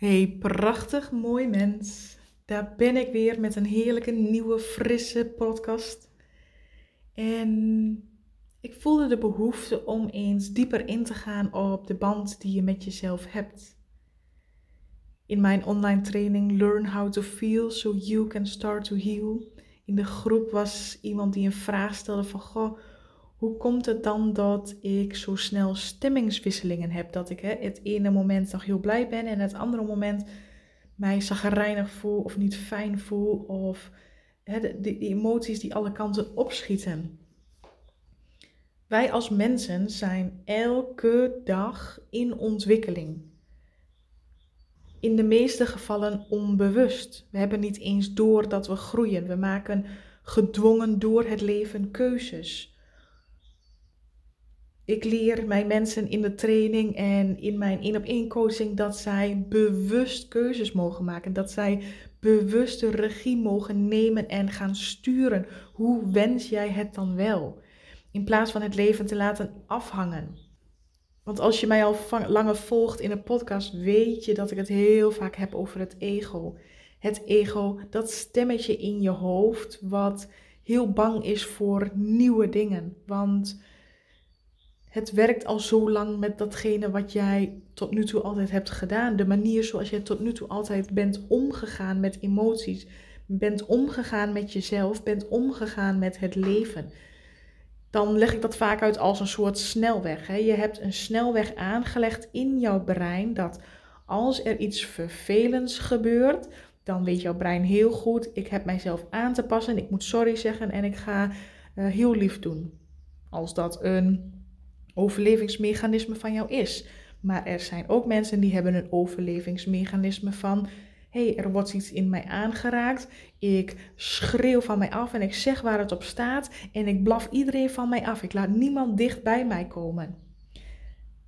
Hey, prachtig mooi mens. Daar ben ik weer met een heerlijke nieuwe, frisse podcast. En ik voelde de behoefte om eens dieper in te gaan op de band die je met jezelf hebt. In mijn online training Learn How to Feel So You Can Start to Heal. In de groep was iemand die een vraag stelde van goh, hoe komt het dan dat ik zo snel stemmingswisselingen heb? Dat ik hè, het ene moment nog heel blij ben en het andere moment mij zagrijnig voel of niet fijn voel of hè, de, de, emoties die alle kanten opschieten. Wij als mensen zijn elke dag in ontwikkeling. In de meeste gevallen onbewust. We hebben niet eens door dat we groeien. We maken gedwongen door het leven keuzes ik leer mijn mensen in de training en in mijn één op één coaching dat zij bewust keuzes mogen maken. Dat zij bewust de regie mogen nemen en gaan sturen. Hoe wens jij het dan wel? In plaats van het leven te laten afhangen. Want als je mij al langer volgt in een podcast, weet je dat ik het heel vaak heb over het ego. Het ego, dat stemmetje in je hoofd wat heel bang is voor nieuwe dingen. Want het werkt al zo lang met datgene wat jij tot nu toe altijd hebt gedaan. De manier zoals jij tot nu toe altijd bent omgegaan met emoties, bent omgegaan met jezelf, bent omgegaan met het leven. Dan leg ik dat vaak uit als een soort snelweg. Hè. Je hebt een snelweg aangelegd in jouw brein dat als er iets vervelends gebeurt, dan weet jouw brein heel goed, ik heb mijzelf aan te passen, ik moet sorry zeggen en ik ga uh, heel lief doen. Als dat een overlevingsmechanisme van jou is. Maar er zijn ook mensen die hebben een overlevingsmechanisme van hey, er wordt iets in mij aangeraakt. Ik schreeuw van mij af en ik zeg waar het op staat. En ik blaf iedereen van mij af. Ik laat niemand dicht bij mij komen.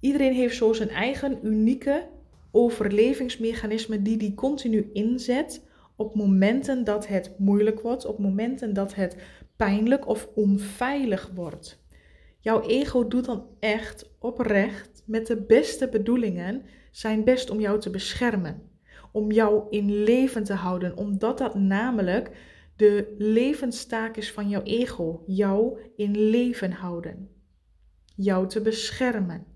Iedereen heeft zo zijn eigen unieke overlevingsmechanisme die die continu inzet op momenten dat het moeilijk wordt, op momenten dat het pijnlijk of onveilig wordt. Jouw ego doet dan echt oprecht met de beste bedoelingen zijn best om jou te beschermen. Om jou in leven te houden, omdat dat namelijk de levenstaak is van jouw ego. Jou in leven houden. Jou te beschermen.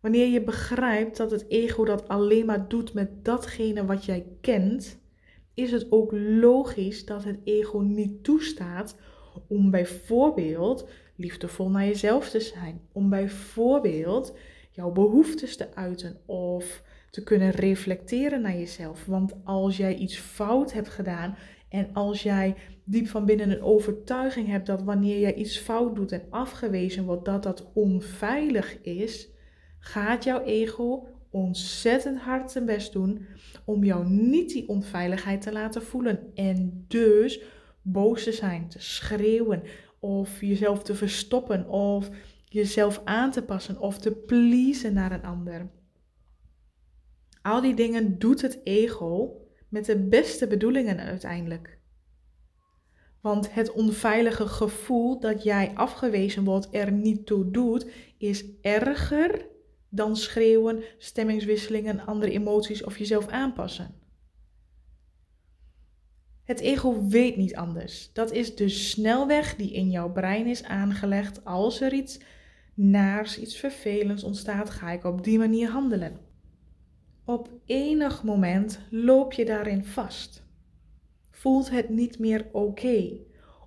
Wanneer je begrijpt dat het ego dat alleen maar doet met datgene wat jij kent, is het ook logisch dat het ego niet toestaat om bijvoorbeeld liefdevol naar jezelf te zijn. Om bijvoorbeeld jouw behoeftes te uiten of te kunnen reflecteren naar jezelf. Want als jij iets fout hebt gedaan en als jij diep van binnen een overtuiging hebt dat wanneer jij iets fout doet en afgewezen wordt, dat dat onveilig is, gaat jouw ego ontzettend hard zijn best doen om jou niet die onveiligheid te laten voelen. En dus boos te zijn, te schreeuwen, of jezelf te verstoppen of jezelf aan te passen of te pleasen naar een ander. Al die dingen doet het ego met de beste bedoelingen uiteindelijk. Want het onveilige gevoel dat jij afgewezen wordt er niet toe doet, is erger dan schreeuwen, stemmingswisselingen, andere emoties of jezelf aanpassen. Het ego weet niet anders. Dat is de snelweg die in jouw brein is aangelegd. Als er iets naars, iets vervelends ontstaat, ga ik op die manier handelen. Op enig moment loop je daarin vast. Voelt het niet meer oké,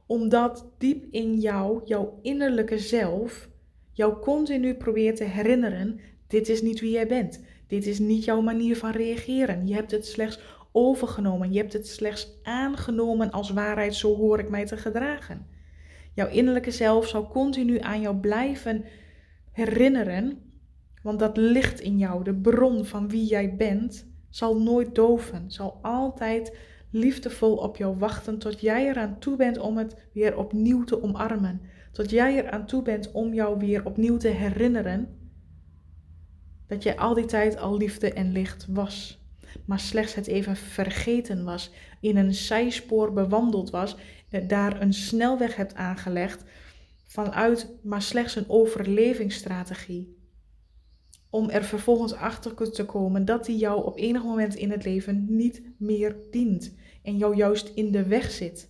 omdat diep in jou, jouw innerlijke zelf, jou continu probeert te herinneren: dit is niet wie jij bent. Dit is niet jouw manier van reageren. Je hebt het slechts overgenomen. Je hebt het slechts aangenomen als waarheid, zo hoor ik mij te gedragen. Jouw innerlijke zelf zal continu aan jou blijven herinneren, want dat licht in jou, de bron van wie jij bent, zal nooit doven, zal altijd liefdevol op jou wachten tot jij eraan toe bent om het weer opnieuw te omarmen. Tot jij eraan toe bent om jou weer opnieuw te herinneren dat jij al die tijd al liefde en licht was maar slechts het even vergeten was, in een zijspoor bewandeld was, eh, daar een snelweg hebt aangelegd vanuit maar slechts een overlevingsstrategie. om er vervolgens achter te komen dat die jou op enig moment in het leven niet meer dient en jou juist in de weg zit.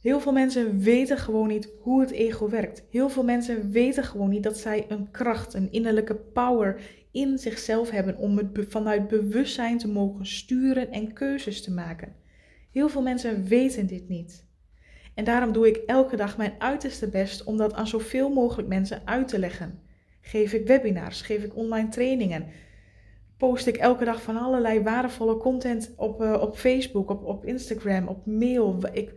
Heel veel mensen weten gewoon niet hoe het ego werkt. Heel veel mensen weten gewoon niet dat zij een kracht, een innerlijke power in zichzelf hebben om het vanuit bewustzijn te mogen sturen en keuzes te maken. Heel veel mensen weten dit niet. En daarom doe ik elke dag mijn uiterste best om dat aan zoveel mogelijk mensen uit te leggen. Geef ik webinars, geef ik online trainingen, post ik elke dag van allerlei waardevolle content op, uh, op Facebook, op, op Instagram, op mail. Ik,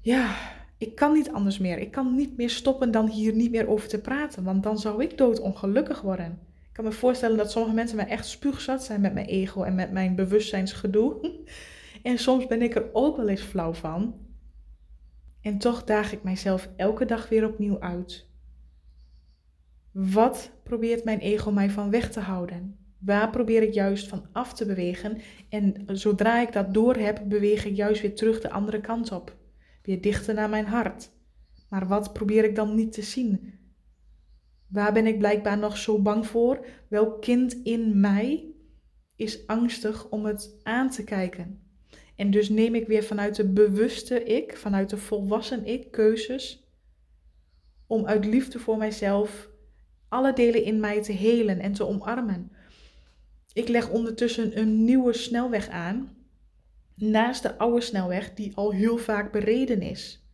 ja, ik kan niet anders meer. Ik kan niet meer stoppen dan hier niet meer over te praten, want dan zou ik doodongelukkig worden. Ik kan me voorstellen dat sommige mensen mij echt spuugzat zijn met mijn ego en met mijn bewustzijnsgedoe. en soms ben ik er ook wel eens flauw van. En toch daag ik mijzelf elke dag weer opnieuw uit. Wat probeert mijn ego mij van weg te houden? Waar probeer ik juist van af te bewegen? En zodra ik dat door heb, beweeg ik juist weer terug de andere kant op. Weer dichter naar mijn hart. Maar wat probeer ik dan niet te zien? Waar ben ik blijkbaar nog zo bang voor? Welk kind in mij is angstig om het aan te kijken? En dus neem ik weer vanuit de bewuste ik, vanuit de volwassen ik, keuzes om uit liefde voor mijzelf alle delen in mij te helen en te omarmen. Ik leg ondertussen een nieuwe snelweg aan, naast de oude snelweg die al heel vaak bereden is.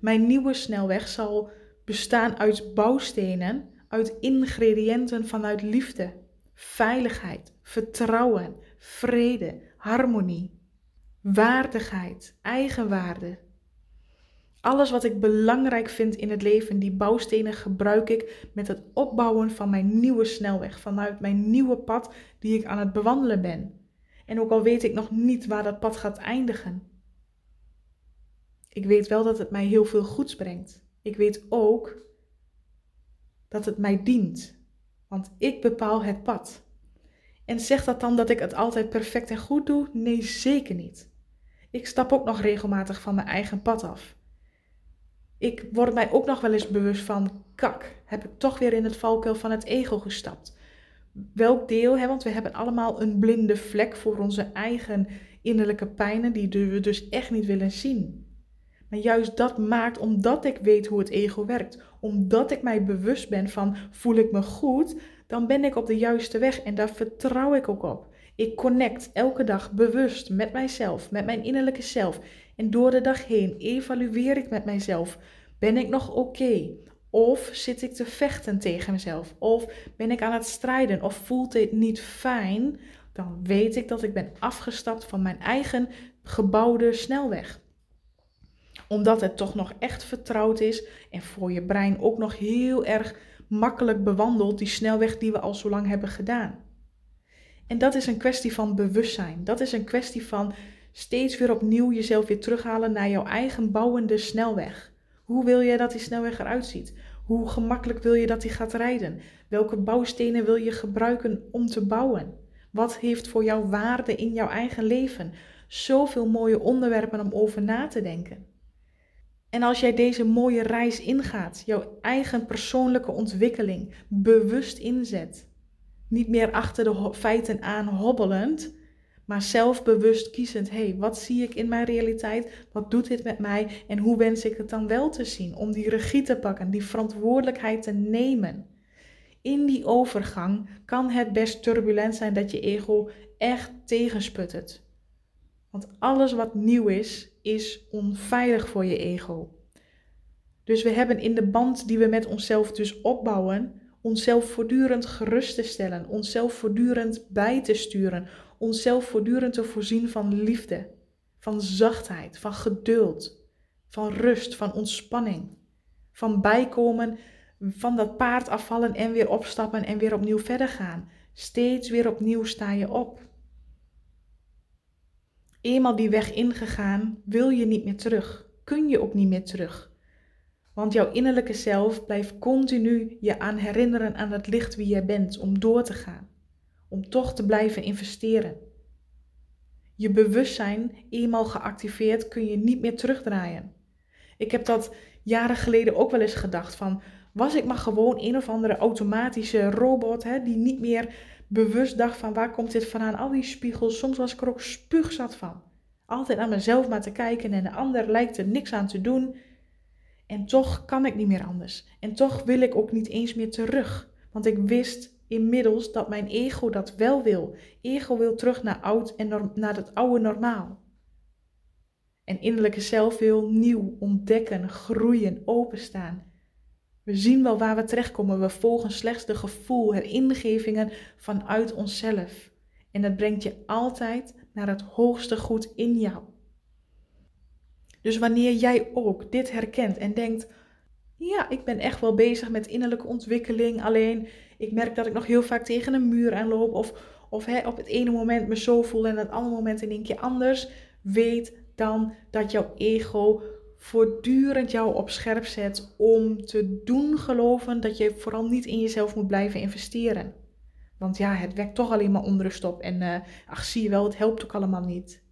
Mijn nieuwe snelweg zal bestaan uit bouwstenen, uit ingrediënten vanuit liefde, veiligheid, vertrouwen, vrede, harmonie, waardigheid, eigenwaarde, alles wat ik belangrijk vind in het leven, die bouwstenen gebruik ik met het opbouwen van mijn nieuwe snelweg, vanuit mijn nieuwe pad die ik aan het bewandelen ben. En ook al weet ik nog niet waar dat pad gaat eindigen. Ik weet wel dat het mij heel veel goeds brengt. Ik weet ook dat het mij dient, want ik bepaal het pad. En zegt dat dan dat ik het altijd perfect en goed doe? Nee, zeker niet. Ik stap ook nog regelmatig van mijn eigen pad af ik word mij ook nog wel eens bewust van, kak, heb ik toch weer in het valkuil van het ego gestapt. Welk deel, hè, want we hebben allemaal een blinde vlek voor onze eigen innerlijke pijnen, die we dus echt niet willen zien. Maar juist dat maakt, omdat ik weet hoe het ego werkt, omdat ik mij bewust ben van, voel ik me goed, dan ben ik op de juiste weg en daar vertrouw ik ook op. Ik connect elke dag bewust met mijzelf, met mijn innerlijke zelf. En door de dag heen evalueer ik met mijzelf. Ben ik nog oké? Of zit ik te vechten tegen mezelf? Of ben ik aan het strijden? Of voelt dit niet fijn? Dan weet ik dat ik ben afgestapt van mijn eigen gebouwde snelweg. Omdat het toch nog echt vertrouwd is en voor je brein ook nog heel erg makkelijk bewandelt, die snelweg die we al zo lang hebben gedaan. En dat is een kwestie van bewustzijn. Dat is een kwestie van steeds weer opnieuw jezelf weer terughalen naar jouw eigen bouwende snelweg. Hoe wil je dat die snelweg eruit ziet? Hoe gemakkelijk wil je dat die gaat rijden? Welke bouwstenen wil je gebruiken om te bouwen? Wat heeft voor jou waarde in jouw eigen leven? Zoveel mooie onderwerpen om over na te denken. En als jij deze mooie reis ingaat, jouw eigen persoonlijke ontwikkeling bewust inzet, niet meer achter de feiten aan hobbelend, maar zelfbewust kiezend. Hé, hey, wat zie ik in mijn realiteit? Wat doet dit met mij? En hoe wens ik het dan wel te zien? Om die regie te pakken, die verantwoordelijkheid te nemen. In die overgang kan het best turbulent zijn dat je ego echt tegensputtert. Want alles wat nieuw is, is onveilig voor je ego. Dus we hebben in de band die we met onszelf dus opbouwen, onszelf voortdurend gerust te stellen, onszelf voortdurend bij te sturen, onszelf voortdurend te voorzien van liefde, van zachtheid, van geduld, van rust, van ontspanning, van bijkomen, van dat paard afvallen en weer opstappen en weer opnieuw verder gaan. Steeds weer opnieuw sta je op. Eenmaal die weg ingegaan, wil je niet meer terug, kun je ook niet meer terug. Want jouw innerlijke zelf blijft continu je aan herinneren aan het licht wie jij bent om door te gaan. Om toch te blijven investeren. Je bewustzijn, eenmaal geactiveerd, kun je niet meer terugdraaien. Ik heb dat jaren geleden ook wel eens gedacht van Was ik maar gewoon een of andere automatische robot hè, die niet meer bewust dacht van waar komt dit vandaan? Al die spiegels, soms was ik er ook spuugzat van. Altijd aan mezelf maar te kijken en de ander lijkt er niks aan te doen. En toch kan ik niet meer anders. En toch wil ik ook niet eens meer terug. Want ik wist inmiddels dat mijn ego dat wel wil. Ego wil terug naar, oud en naar het oude normaal. En innerlijke zelf wil nieuw ontdekken, groeien, openstaan. We zien wel waar we terechtkomen. We volgen slechts de gevoel, de ingevingen vanuit onszelf. En dat brengt je altijd naar het hoogste goed in jou. Dus wanneer jij ook dit herkent en denkt: ja, ik ben echt wel bezig met innerlijke ontwikkeling, alleen ik merk dat ik nog heel vaak tegen een muur aanloop of, of hè, op het ene moment me zo voel en het andere moment in één keer anders, weet dan dat jouw ego voortdurend jou op scherp zet om te doen geloven dat je vooral niet in jezelf moet blijven investeren. Want ja, het wekt toch alleen maar onrust op en uh, ach zie je wel, het helpt ook allemaal niet.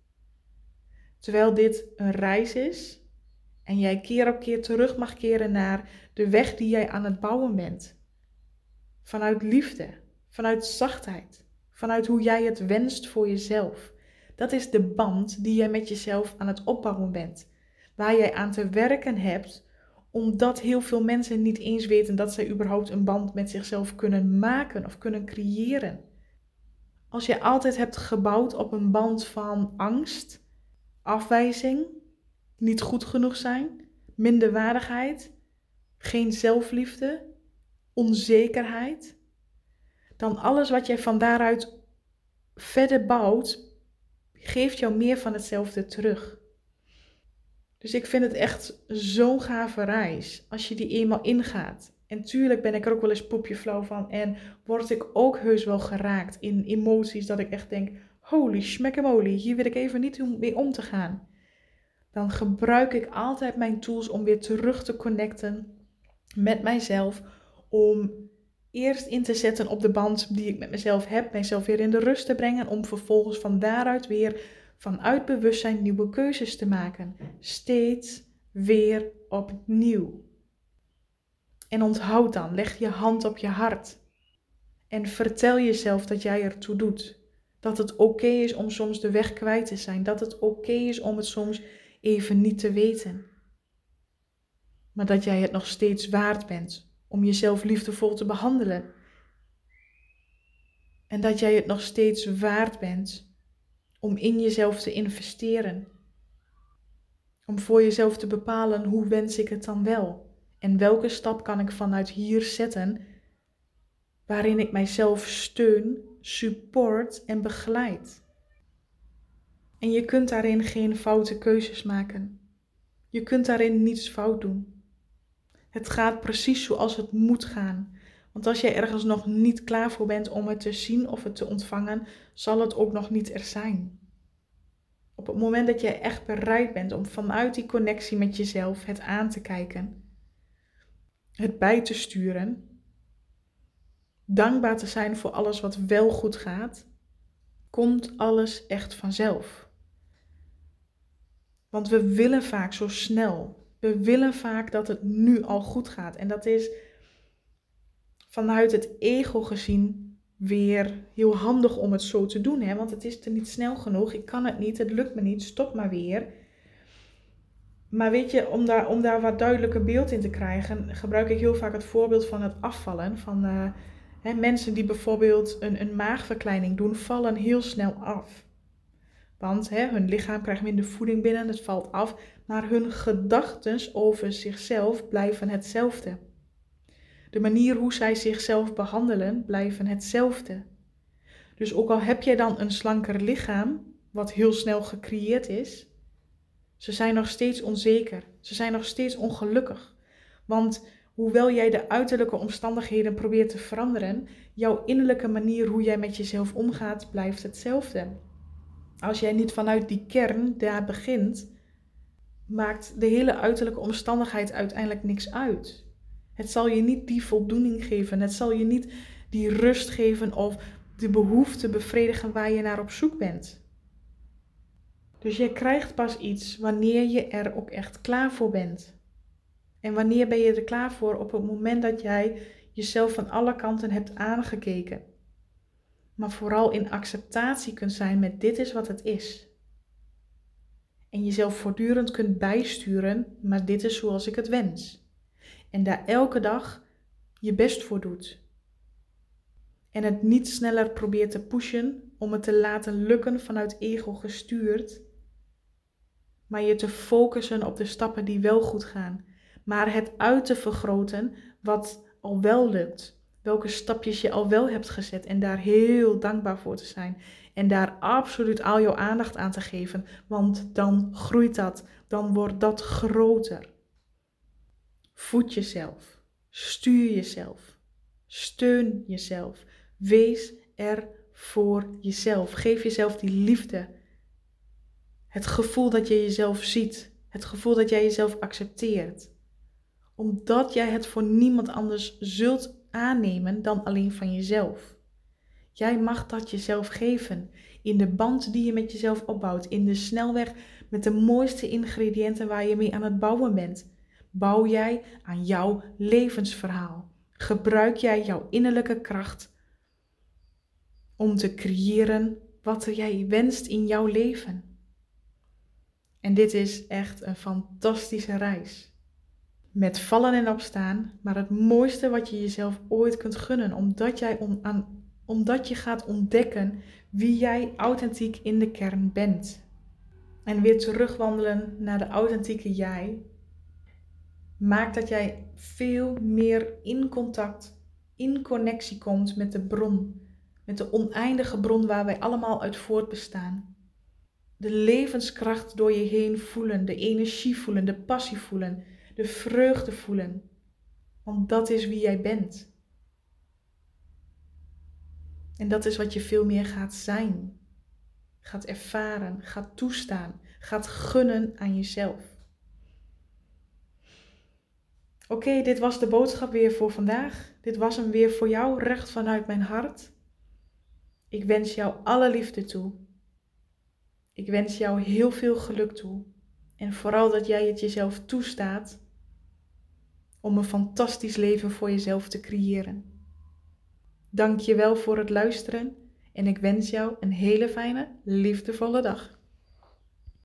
Terwijl dit een reis is en jij keer op keer terug mag keren naar de weg die jij aan het bouwen bent. Vanuit liefde, vanuit zachtheid, vanuit hoe jij het wenst voor jezelf. Dat is de band die jij met jezelf aan het opbouwen bent. Waar jij aan te werken hebt, omdat heel veel mensen niet eens weten dat zij überhaupt een band met zichzelf kunnen maken of kunnen creëren. Als je altijd hebt gebouwd op een band van angst, afwijzing, niet goed genoeg zijn, minderwaardigheid, geen zelfliefde, onzekerheid, dan alles wat jij van daaruit verder bouwt, geeft jou meer van hetzelfde terug. Dus ik vind het echt zo'n gave reis als je die eenmaal ingaat. En tuurlijk ben ik er ook wel eens poepje flauw van en word ik ook heus wel geraakt in emoties dat ik echt denk, holy schmeckamoly, hier wil ik even niet mee om te gaan. Dan gebruik ik altijd mijn tools om weer terug te connecten met mijzelf, om eerst in te zetten op de band die ik met mezelf heb, mijzelf weer in de rust te brengen, om vervolgens van daaruit weer vanuit bewustzijn nieuwe keuzes te maken. Steeds weer opnieuw. En onthoud dan, leg je hand op je hart. En vertel jezelf dat jij ertoe doet. Dat het oké is om soms de weg kwijt te zijn. Dat het oké is om het soms even niet te weten. Maar dat jij het nog steeds waard bent om jezelf liefdevol te behandelen. En dat jij het nog steeds waard bent om in jezelf te investeren. Om voor jezelf te bepalen hoe wens ik het dan wel en welke stap kan ik vanuit hier zetten waarin ik mijzelf steun, support en begeleid. En je kunt daarin geen foute keuzes maken. Je kunt daarin niets fout doen. Het gaat precies zoals het moet gaan. Want als jij ergens nog niet klaar voor bent om het te zien of het te ontvangen, zal het ook nog niet er zijn. Op het moment dat jij echt bereid bent om vanuit die connectie met jezelf het aan te kijken, het bij te sturen, dankbaar te zijn voor alles wat wel goed gaat, komt alles echt vanzelf. Want we willen vaak zo snel. We willen vaak dat het nu al goed gaat. En dat is vanuit het ego gezien weer heel handig om het zo te doen. Hè? Want het is er niet snel genoeg. Ik kan het niet. Het lukt me niet. Stop maar weer. Maar weet je, om daar, om daar wat duidelijker beeld in te krijgen, gebruik ik heel vaak het voorbeeld van het afvallen. Van uh, hè, mensen die bijvoorbeeld een, een maagverkleining doen, vallen heel snel af. Want hè, hun lichaam krijgt minder voeding binnen, het valt af, maar hun gedachten over zichzelf blijven hetzelfde. De manier hoe zij zichzelf behandelen blijven hetzelfde. Dus ook al heb jij dan een slanker lichaam, wat heel snel gecreëerd is, ze zijn nog steeds onzeker. Ze zijn nog steeds ongelukkig. Want hoewel jij de uiterlijke omstandigheden probeert te veranderen, jouw innerlijke manier hoe jij met jezelf omgaat blijft hetzelfde. Als jij niet vanuit die kern daar begint, maakt de hele uiterlijke omstandigheid uiteindelijk niks uit. Het zal je niet die voldoening geven. Het zal je niet die rust geven of de behoefte bevredigen waar je naar op zoek bent. Dus je krijgt pas iets wanneer je er ook echt klaar voor bent. En wanneer ben je er klaar voor? Op het moment dat jij jezelf van alle kanten hebt aangekeken. Maar vooral in acceptatie kunt zijn met dit is wat het is. En jezelf voortdurend kunt bijsturen, maar dit is zoals ik het wens. En daar elke dag je best voor doet. En het niet sneller probeert te pushen om het te laten lukken vanuit ego gestuurd, maar je te focussen op de stappen die wel goed gaan, maar het uit te vergroten wat al wel lukt. Welke stapjes je al wel hebt gezet en daar heel dankbaar voor te zijn. En daar absoluut al jouw aandacht aan te geven, want dan groeit dat, dan wordt dat groter. Voed jezelf, stuur jezelf, steun jezelf, wees er voor jezelf. Geef jezelf die liefde. Het gevoel dat je jezelf ziet, het gevoel dat jij jezelf accepteert omdat jij het voor niemand anders zult aannemen dan alleen van jezelf. Jij mag dat jezelf geven. In de band die je met jezelf opbouwt. In de snelweg met de mooiste ingrediënten waar je mee aan het bouwen bent. Bouw jij aan jouw levensverhaal. Gebruik jij jouw innerlijke kracht om te creëren wat jij wenst in jouw leven. En dit is echt een fantastische reis met vallen en opstaan, maar het mooiste wat je jezelf ooit kunt gunnen, omdat, jij aan, omdat je gaat ontdekken wie jij authentiek in de kern bent. En weer terugwandelen naar de authentieke jij, maakt dat jij veel meer in contact, in connectie komt met de bron, met de oneindige bron waar wij allemaal uit voortbestaan. De levenskracht door je heen voelen, de energie voelen, de passie voelen de vreugde voelen. Want dat is wie jij bent. En dat is wat je veel meer gaat zijn, gaat ervaren, gaat toestaan, gaat gunnen aan jezelf. Oké, dit was de boodschap weer voor vandaag. Dit was hem weer voor jou, recht vanuit mijn hart. Ik wens jou alle liefde toe. Ik wens jou heel veel geluk toe. En vooral dat jij het jezelf toestaat om een fantastisch leven voor jezelf te creëren. Dank je wel voor het luisteren en ik wens jou een hele fijne, liefdevolle dag.